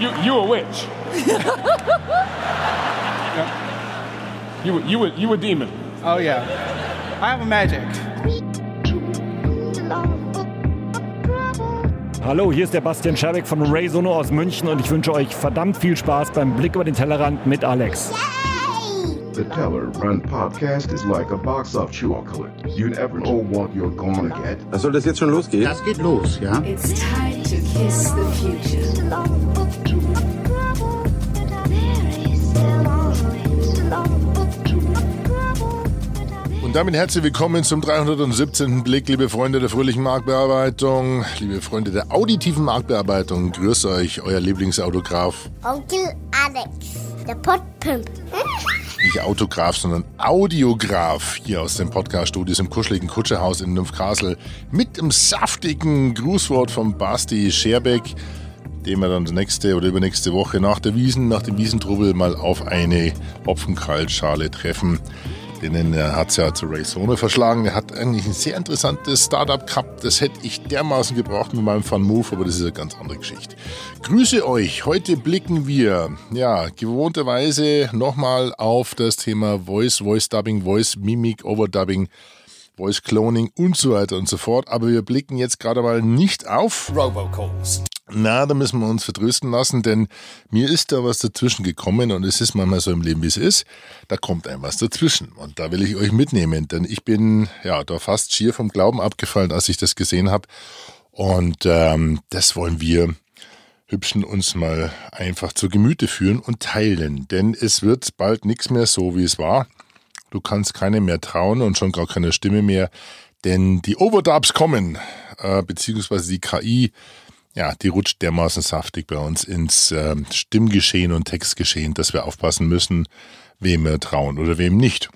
You, you a witch. You, you, a, you a demon. Oh yeah. I have a magic. Hallo, hier ist der Bastian Scherbeck von Ray Sono aus München und ich wünsche euch verdammt viel Spaß beim Blick über den Tellerrand mit Alex. The Teller Run podcast is like a box of chocolate. You never know what you're gonna get. Soll das jetzt schon losgehen? Das geht los, ja. It's time to kiss the future. Und damit herzlich willkommen zum 317. Blick, liebe Freunde der fröhlichen Marktbearbeitung, liebe Freunde der auditiven Marktbearbeitung. Grüß euch, euer Lieblingsautograf. Onkel Alex, der Pottpimp. Nicht Autograf, sondern Audiograf hier aus dem Podcast-Studios im kuscheligen Kutscherhaus in Nymphkasel mit dem saftigen Grußwort von Basti Scherbeck, den wir dann nächste oder übernächste Woche nach der Wiesen, nach dem Wiesentrubbel mal auf eine Hopfenkaltschale treffen. Denen er hat es ja zu Ray Sono verschlagen. Er hat eigentlich ein sehr interessantes Startup gehabt. Das hätte ich dermaßen gebraucht mit meinem Fun Move, aber das ist eine ganz andere Geschichte. Grüße euch. Heute blicken wir, ja, gewohnterweise nochmal auf das Thema Voice, Voice Dubbing, Voice Mimic, Overdubbing, Voice Cloning und so weiter und so fort. Aber wir blicken jetzt gerade mal nicht auf Robocalls. Na, da müssen wir uns vertrösten lassen, denn mir ist da was dazwischen gekommen und es ist manchmal so im Leben, wie es ist. Da kommt einem was dazwischen und da will ich euch mitnehmen, denn ich bin ja da fast schier vom Glauben abgefallen, als ich das gesehen habe. Und ähm, das wollen wir hübschen uns mal einfach zu Gemüte führen und teilen, denn es wird bald nichts mehr so, wie es war. Du kannst keinem mehr trauen und schon gar keine Stimme mehr, denn die Overdubs kommen, äh, beziehungsweise die KI ja, die rutscht dermaßen saftig bei uns ins äh, Stimmgeschehen und Textgeschehen, dass wir aufpassen müssen, wem wir trauen oder wem nicht.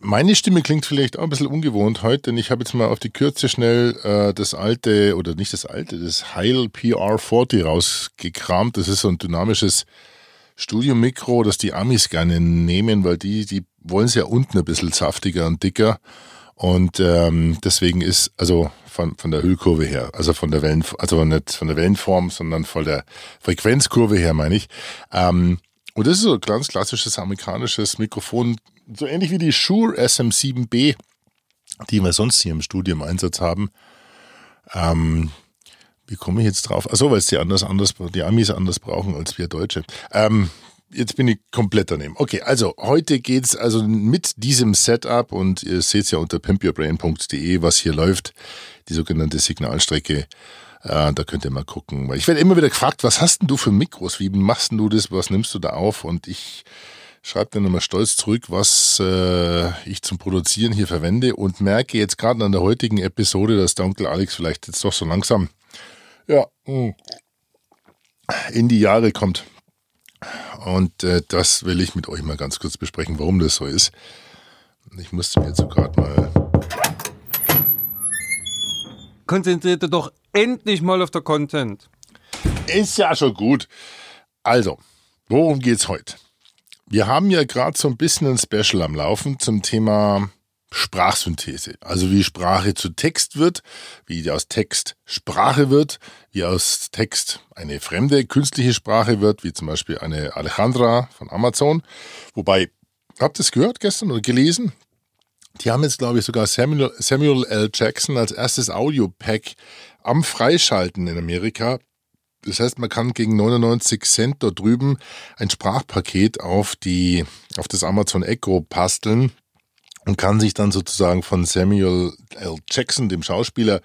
Meine Stimme klingt vielleicht auch ein bisschen ungewohnt heute, denn ich habe jetzt mal auf die Kürze schnell äh, das alte, oder nicht das alte, das Heil PR40 rausgekramt. Das ist so ein dynamisches Studiomikro, das die Amis gerne nehmen, weil die, die wollen es ja unten ein bisschen saftiger und dicker. Und ähm, deswegen ist, also von, von der Hüllkurve her, also von der Wellen, also nicht von der Wellenform, sondern von der Frequenzkurve her, meine ich. Ähm, und das ist so ein ganz klassisches amerikanisches Mikrofon, so ähnlich wie die Shure SM7B, die wir sonst hier im Studio im Einsatz haben. Ähm, wie komme ich jetzt drauf? Achso, weil es die anders, anders, die Amis anders brauchen als wir Deutsche. Ähm, jetzt bin ich komplett daneben. Okay, also heute geht's also mit diesem Setup und ihr seht ja unter pimpyourbrain.de, was hier läuft, die sogenannte Signalstrecke. Äh, da könnt ihr mal gucken. Weil ich werde immer wieder gefragt, was hast denn du für Mikros? Wie machst denn du das? Was nimmst du da auf? Und ich schreibe dann nochmal stolz zurück, was äh, ich zum Produzieren hier verwende und merke jetzt gerade an der heutigen Episode, dass der Onkel Alex vielleicht jetzt doch so langsam ja, hm, in die Jahre kommt. Und äh, das will ich mit euch mal ganz kurz besprechen, warum das so ist. Ich musste mir jetzt so gerade mal. Konzentrierte doch endlich mal auf der Content. Ist ja schon gut. Also, worum geht's heute? Wir haben ja gerade so ein bisschen ein Special am Laufen zum Thema Sprachsynthese. Also wie Sprache zu Text wird, wie aus Text Sprache wird, wie aus Text eine fremde künstliche Sprache wird, wie zum Beispiel eine Alejandra von Amazon. Wobei, habt ihr es gehört gestern oder gelesen? Die haben jetzt, glaube ich, sogar Samuel, Samuel L. Jackson als erstes Audio-Pack am Freischalten in Amerika. Das heißt, man kann gegen 99 Cent dort drüben ein Sprachpaket auf die, auf das Amazon Echo basteln und kann sich dann sozusagen von Samuel L. Jackson, dem Schauspieler,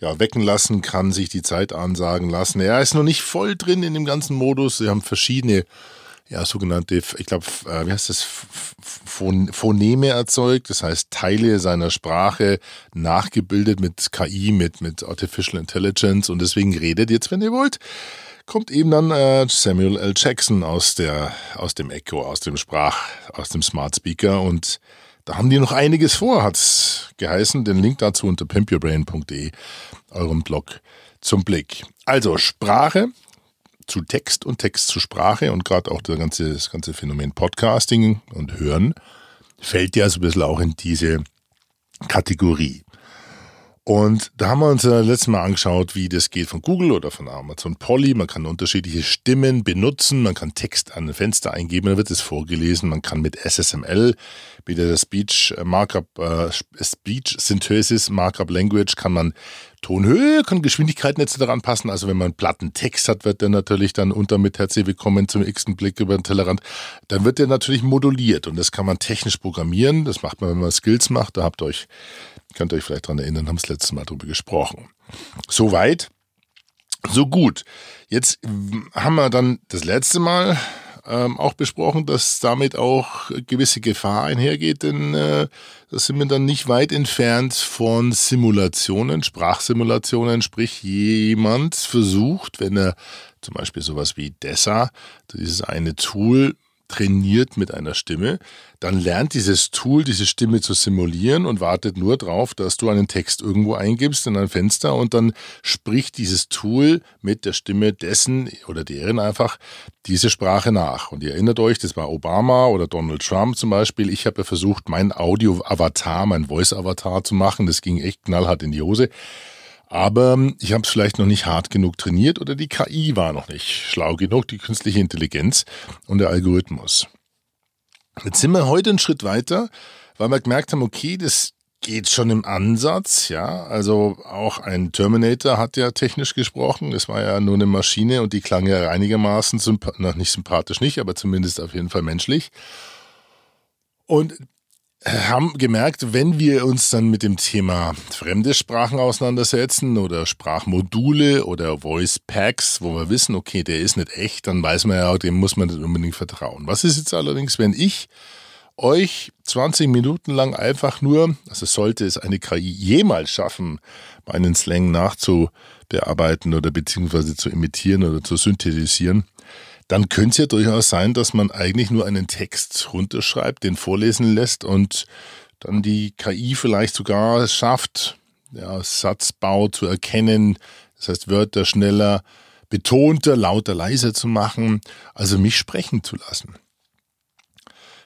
ja, wecken lassen, kann sich die Zeit ansagen lassen. Er ist noch nicht voll drin in dem ganzen Modus. Sie haben verschiedene, ja, sogenannte, ich glaube, äh, wie heißt das, Phoneme erzeugt. Das heißt, Teile seiner Sprache nachgebildet mit KI, mit, mit Artificial Intelligence. Und deswegen redet jetzt, wenn ihr wollt, kommt eben dann äh, Samuel L. Jackson aus der, aus dem Echo, aus dem Sprach, aus dem Smart Speaker und da haben die noch einiges vor, hat's geheißen. Den Link dazu unter pimpyourbrain.de, eurem Blog zum Blick. Also Sprache zu Text und Text zu Sprache und gerade auch das ganze, das ganze Phänomen Podcasting und Hören fällt ja so ein bisschen auch in diese Kategorie. Und da haben wir uns ja letztes Mal angeschaut, wie das geht von Google oder von Amazon Polly. Man kann unterschiedliche Stimmen benutzen, man kann Text an ein Fenster eingeben, dann wird es vorgelesen. Man kann mit SSML, wieder der Speech Markup, äh, Speech Synthesis Markup Language, kann man Tonhöhe, kann Geschwindigkeiten etc. anpassen. Also wenn man platten Text hat, wird der natürlich dann unter mit herzlich willkommen zum x Blick über den Tellerrand. Dann wird der natürlich moduliert und das kann man technisch programmieren. Das macht man, wenn man Skills macht. Da habt ihr euch Könnt ihr euch vielleicht daran erinnern, haben das letzte Mal darüber gesprochen. Soweit, so gut. Jetzt haben wir dann das letzte Mal ähm, auch besprochen, dass damit auch gewisse Gefahr einhergeht, denn äh, da sind wir dann nicht weit entfernt von Simulationen, Sprachsimulationen, sprich jemand versucht, wenn er zum Beispiel sowas wie Dessa, dieses eine Tool, trainiert mit einer Stimme, dann lernt dieses Tool, diese Stimme zu simulieren und wartet nur darauf, dass du einen Text irgendwo eingibst in ein Fenster und dann spricht dieses Tool mit der Stimme dessen oder deren einfach diese Sprache nach. Und ihr erinnert euch, das war Obama oder Donald Trump zum Beispiel. Ich habe ja versucht, mein Audio-Avatar, mein Voice-Avatar zu machen. Das ging echt knallhart in die Hose. Aber ich habe es vielleicht noch nicht hart genug trainiert oder die KI war noch nicht schlau genug, die künstliche Intelligenz und der Algorithmus. Jetzt sind wir heute einen Schritt weiter, weil wir gemerkt haben, okay, das geht schon im Ansatz, ja. Also auch ein Terminator hat ja technisch gesprochen. Das war ja nur eine Maschine und die klang ja einigermaßen, noch nicht sympathisch nicht, aber zumindest auf jeden Fall menschlich. Und haben gemerkt, wenn wir uns dann mit dem Thema fremde Sprachen auseinandersetzen oder Sprachmodule oder Voice Packs, wo wir wissen, okay, der ist nicht echt, dann weiß man ja, dem muss man nicht unbedingt vertrauen. Was ist jetzt allerdings, wenn ich euch 20 Minuten lang einfach nur, also sollte es eine KI jemals schaffen, meinen Slang nachzubearbeiten oder beziehungsweise zu imitieren oder zu synthetisieren, dann könnte es ja durchaus sein, dass man eigentlich nur einen Text runterschreibt, den vorlesen lässt und dann die KI vielleicht sogar schafft, ja, Satzbau zu erkennen, das heißt Wörter schneller, betonter, lauter, leiser zu machen, also mich sprechen zu lassen.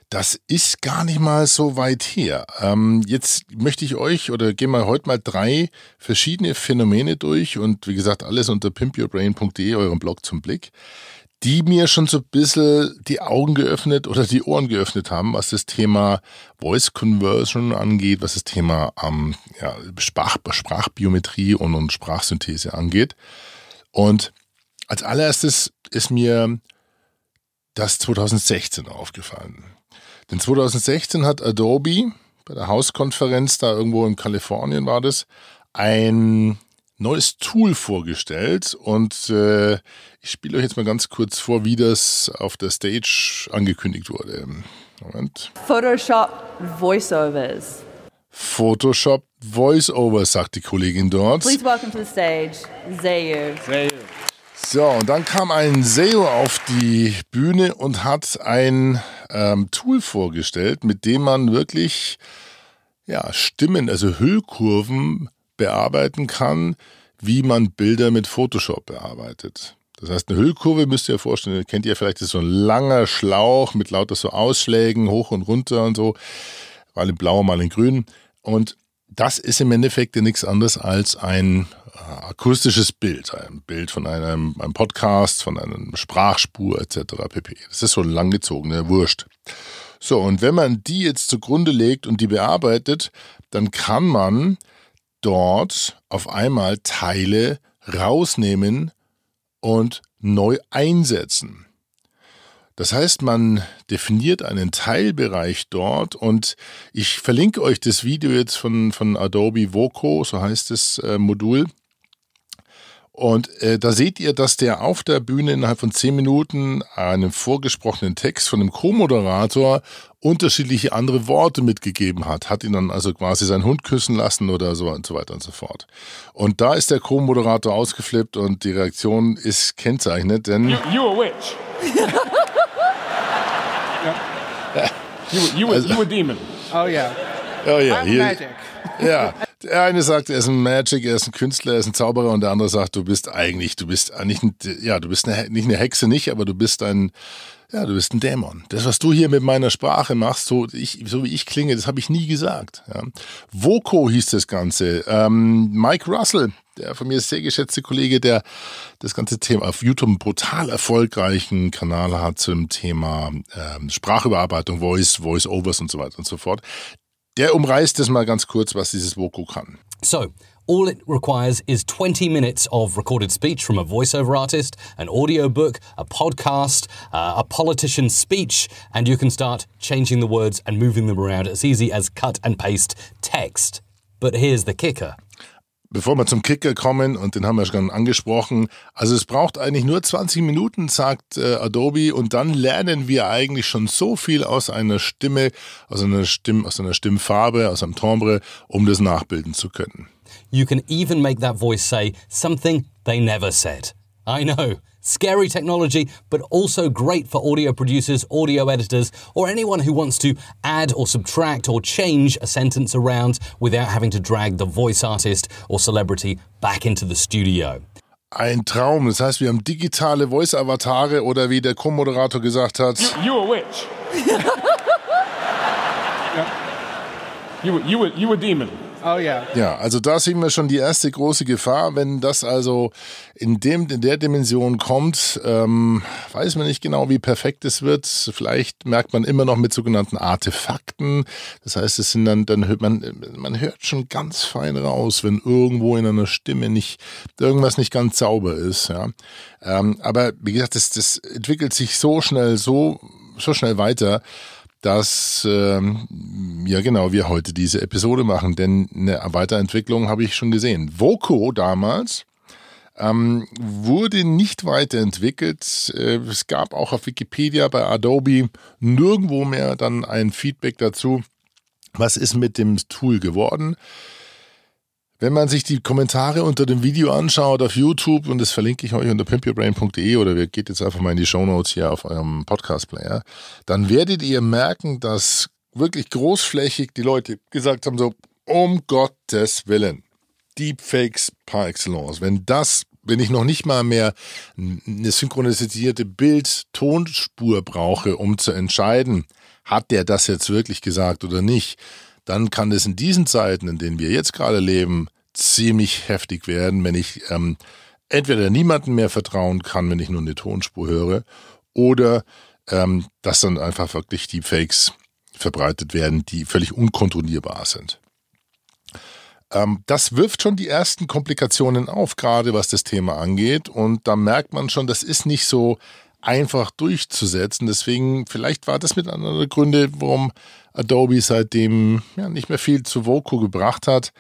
Das ist gar nicht mal so weit her. Ähm, jetzt möchte ich euch oder gehen wir heute mal drei verschiedene Phänomene durch und wie gesagt, alles unter pimpyourbrain.de, eurem Blog zum Blick die mir schon so ein bisschen die Augen geöffnet oder die Ohren geöffnet haben, was das Thema Voice Conversion angeht, was das Thema ähm, ja, Sprach, Sprachbiometrie und, und Sprachsynthese angeht. Und als allererstes ist mir das 2016 aufgefallen. Denn 2016 hat Adobe bei der Hauskonferenz, da irgendwo in Kalifornien war das, ein neues Tool vorgestellt und äh, ich spiele euch jetzt mal ganz kurz vor, wie das auf der Stage angekündigt wurde. Moment. Photoshop Voiceovers. Photoshop Voiceovers, sagt die Kollegin dort. Please welcome to the stage, Zayu. Zayu. So, und dann kam ein SEO auf die Bühne und hat ein ähm, Tool vorgestellt, mit dem man wirklich ja, Stimmen, also Hüllkurven bearbeiten kann, wie man Bilder mit Photoshop bearbeitet. Das heißt, eine Hüllkurve müsst ihr euch vorstellen, kennt ihr vielleicht, das ist so ein langer Schlauch mit lauter so Ausschlägen hoch und runter und so, mal in blau, mal in grün. Und das ist im Endeffekt ja nichts anderes als ein äh, akustisches Bild, ein Bild von einem, einem Podcast, von einer Sprachspur etc. pp. Das ist so langgezogene Wurst. So, und wenn man die jetzt zugrunde legt und die bearbeitet, dann kann man dort auf einmal Teile rausnehmen und neu einsetzen. Das heißt, man definiert einen Teilbereich dort und ich verlinke euch das Video jetzt von, von Adobe Voco, so heißt das äh, Modul. Und äh, da seht ihr, dass der auf der Bühne innerhalb von zehn Minuten einen vorgesprochenen Text von einem Co-Moderator unterschiedliche andere Worte mitgegeben hat. Hat ihn dann also quasi seinen Hund küssen lassen oder so und so weiter und so fort. Und da ist der Co-Moderator ausgeflippt und die Reaktion ist kennzeichnet, denn... You, you a witch. yeah. you, you, a, Also- you a demon. Oh yeah. Oh ja, I'm hier, magic. ja, Der eine sagt, er ist ein Magic, er ist ein Künstler, er ist ein Zauberer und der andere sagt, du bist eigentlich, du bist eigentlich, ein, ja, du bist eine, nicht eine Hexe, nicht, aber du bist ein, ja, du bist ein Dämon. Das, was du hier mit meiner Sprache machst, so, ich, so wie ich klinge, das habe ich nie gesagt. Ja. Voco hieß das Ganze. Ähm, Mike Russell, der von mir sehr geschätzte Kollege, der das ganze Thema auf YouTube einen brutal erfolgreichen Kanal hat zum Thema ähm, Sprachüberarbeitung, Voice, Voice-Overs und so weiter und so fort. Der umreißt das mal ganz kurz, was dieses Voco kann. So, all it requires is 20 minutes of recorded speech from a voiceover artist, an audiobook, a podcast, uh, a politician's speech, and you can start changing the words and moving them around as easy as cut and paste text. But here's the kicker. Bevor wir zum Kicker kommen, und den haben wir schon angesprochen, also es braucht eigentlich nur 20 Minuten, sagt äh, Adobe, und dann lernen wir eigentlich schon so viel aus einer Stimme, aus einer, Stimm, aus einer Stimmfarbe, aus einem Timbre, um das nachbilden zu können. You can even make that voice say something they never said. I know. Scary technology, but also great for audio producers, audio editors, or anyone who wants to add or subtract or change a sentence around without having to drag the voice artist or celebrity back into the studio. Ein Traum. Das heißt, wir haben digitale Voice-Avatare oder wie der Co-Moderator gesagt hat. You a witch. you, you, you a demon. Oh yeah. Ja, also da sehen wir schon die erste große Gefahr, wenn das also in dem in der Dimension kommt, ähm, weiß man nicht genau, wie perfekt es wird. Vielleicht merkt man immer noch mit sogenannten Artefakten. Das heißt, es sind dann dann hört man man hört schon ganz fein raus, wenn irgendwo in einer Stimme nicht irgendwas nicht ganz sauber ist. Ja, ähm, aber wie gesagt, das das entwickelt sich so schnell, so so schnell weiter dass ähm, ja genau wir heute diese Episode machen, denn eine Weiterentwicklung habe ich schon gesehen. Voco damals ähm, wurde nicht weiterentwickelt. Äh, es gab auch auf Wikipedia bei Adobe nirgendwo mehr dann ein Feedback dazu. Was ist mit dem Tool geworden? Wenn man sich die Kommentare unter dem Video anschaut auf YouTube, und das verlinke ich euch unter pimpyourbrain.de oder ihr geht jetzt einfach mal in die Show Notes hier auf eurem Podcast-Player, dann werdet ihr merken, dass wirklich großflächig die Leute gesagt haben, so, um Gottes Willen, Deepfakes par excellence. Wenn das, wenn ich noch nicht mal mehr eine synchronisierte Bild-Tonspur brauche, um zu entscheiden, hat der das jetzt wirklich gesagt oder nicht, dann kann es in diesen Zeiten, in denen wir jetzt gerade leben, ziemlich heftig werden, wenn ich ähm, entweder niemandem mehr vertrauen kann, wenn ich nur eine Tonspur höre, oder ähm, dass dann einfach wirklich die Fakes verbreitet werden, die völlig unkontrollierbar sind. Ähm, das wirft schon die ersten Komplikationen auf, gerade was das Thema angeht. Und da merkt man schon, das ist nicht so einfach durchzusetzen. Deswegen, vielleicht war das mit einer der Gründe, warum Adobe seitdem ja, nicht mehr viel zu Voco gebracht hat.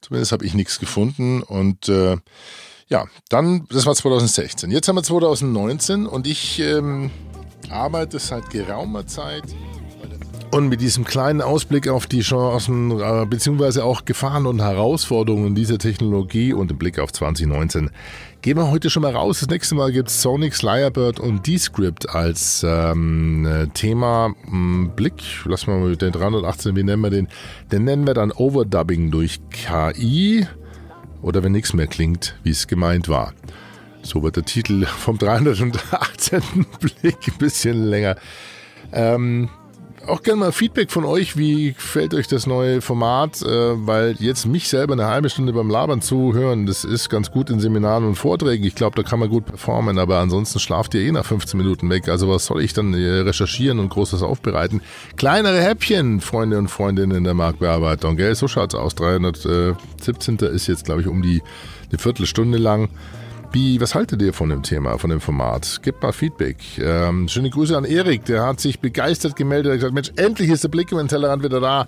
Zumindest habe ich nichts gefunden. Und äh, ja, dann, das war 2016. Jetzt haben wir 2019 und ich ähm, arbeite seit geraumer Zeit. Und mit diesem kleinen Ausblick auf die Chancen äh, beziehungsweise auch Gefahren und Herausforderungen dieser Technologie und im Blick auf 2019 gehen wir heute schon mal raus. Das nächste Mal gibt es Sonic, Lyrebird und Descript als ähm, Thema. Hm, Blick, lassen wir mal den 318, wie nennen wir den? Den nennen wir dann Overdubbing durch KI oder wenn nichts mehr klingt, wie es gemeint war. So wird der Titel vom 318. Blick ein bisschen länger. Ähm, auch gerne mal Feedback von euch. Wie gefällt euch das neue Format? Äh, weil jetzt mich selber eine halbe Stunde beim Labern zuhören, das ist ganz gut in Seminaren und Vorträgen. Ich glaube, da kann man gut performen, aber ansonsten schlaft ihr eh nach 15 Minuten weg. Also was soll ich dann äh, recherchieren und großes aufbereiten? Kleinere Häppchen, Freunde und Freundinnen in der Marktbearbeitung, gell? So schaut's aus. 317. ist jetzt, glaube ich, um die eine Viertelstunde lang. Wie, was haltet ihr von dem Thema, von dem Format? Gebt mal Feedback. Ähm, schöne Grüße an Erik, der hat sich begeistert gemeldet. Er hat gesagt, Mensch, endlich ist der Blick über den Tellerrand wieder da.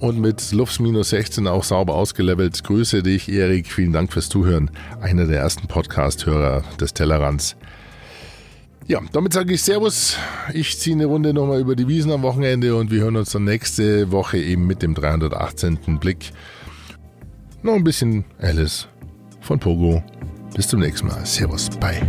Und mit Lufts minus 16 auch sauber ausgelevelt. Grüße dich, Erik. Vielen Dank fürs Zuhören. Einer der ersten Podcast-Hörer des Tellerrands. Ja, damit sage ich Servus. Ich ziehe eine Runde nochmal über die Wiesen am Wochenende und wir hören uns dann nächste Woche eben mit dem 318. Blick. Noch ein bisschen Alice von Pogo. Bis zum nächsten Mal. Servus. Bye.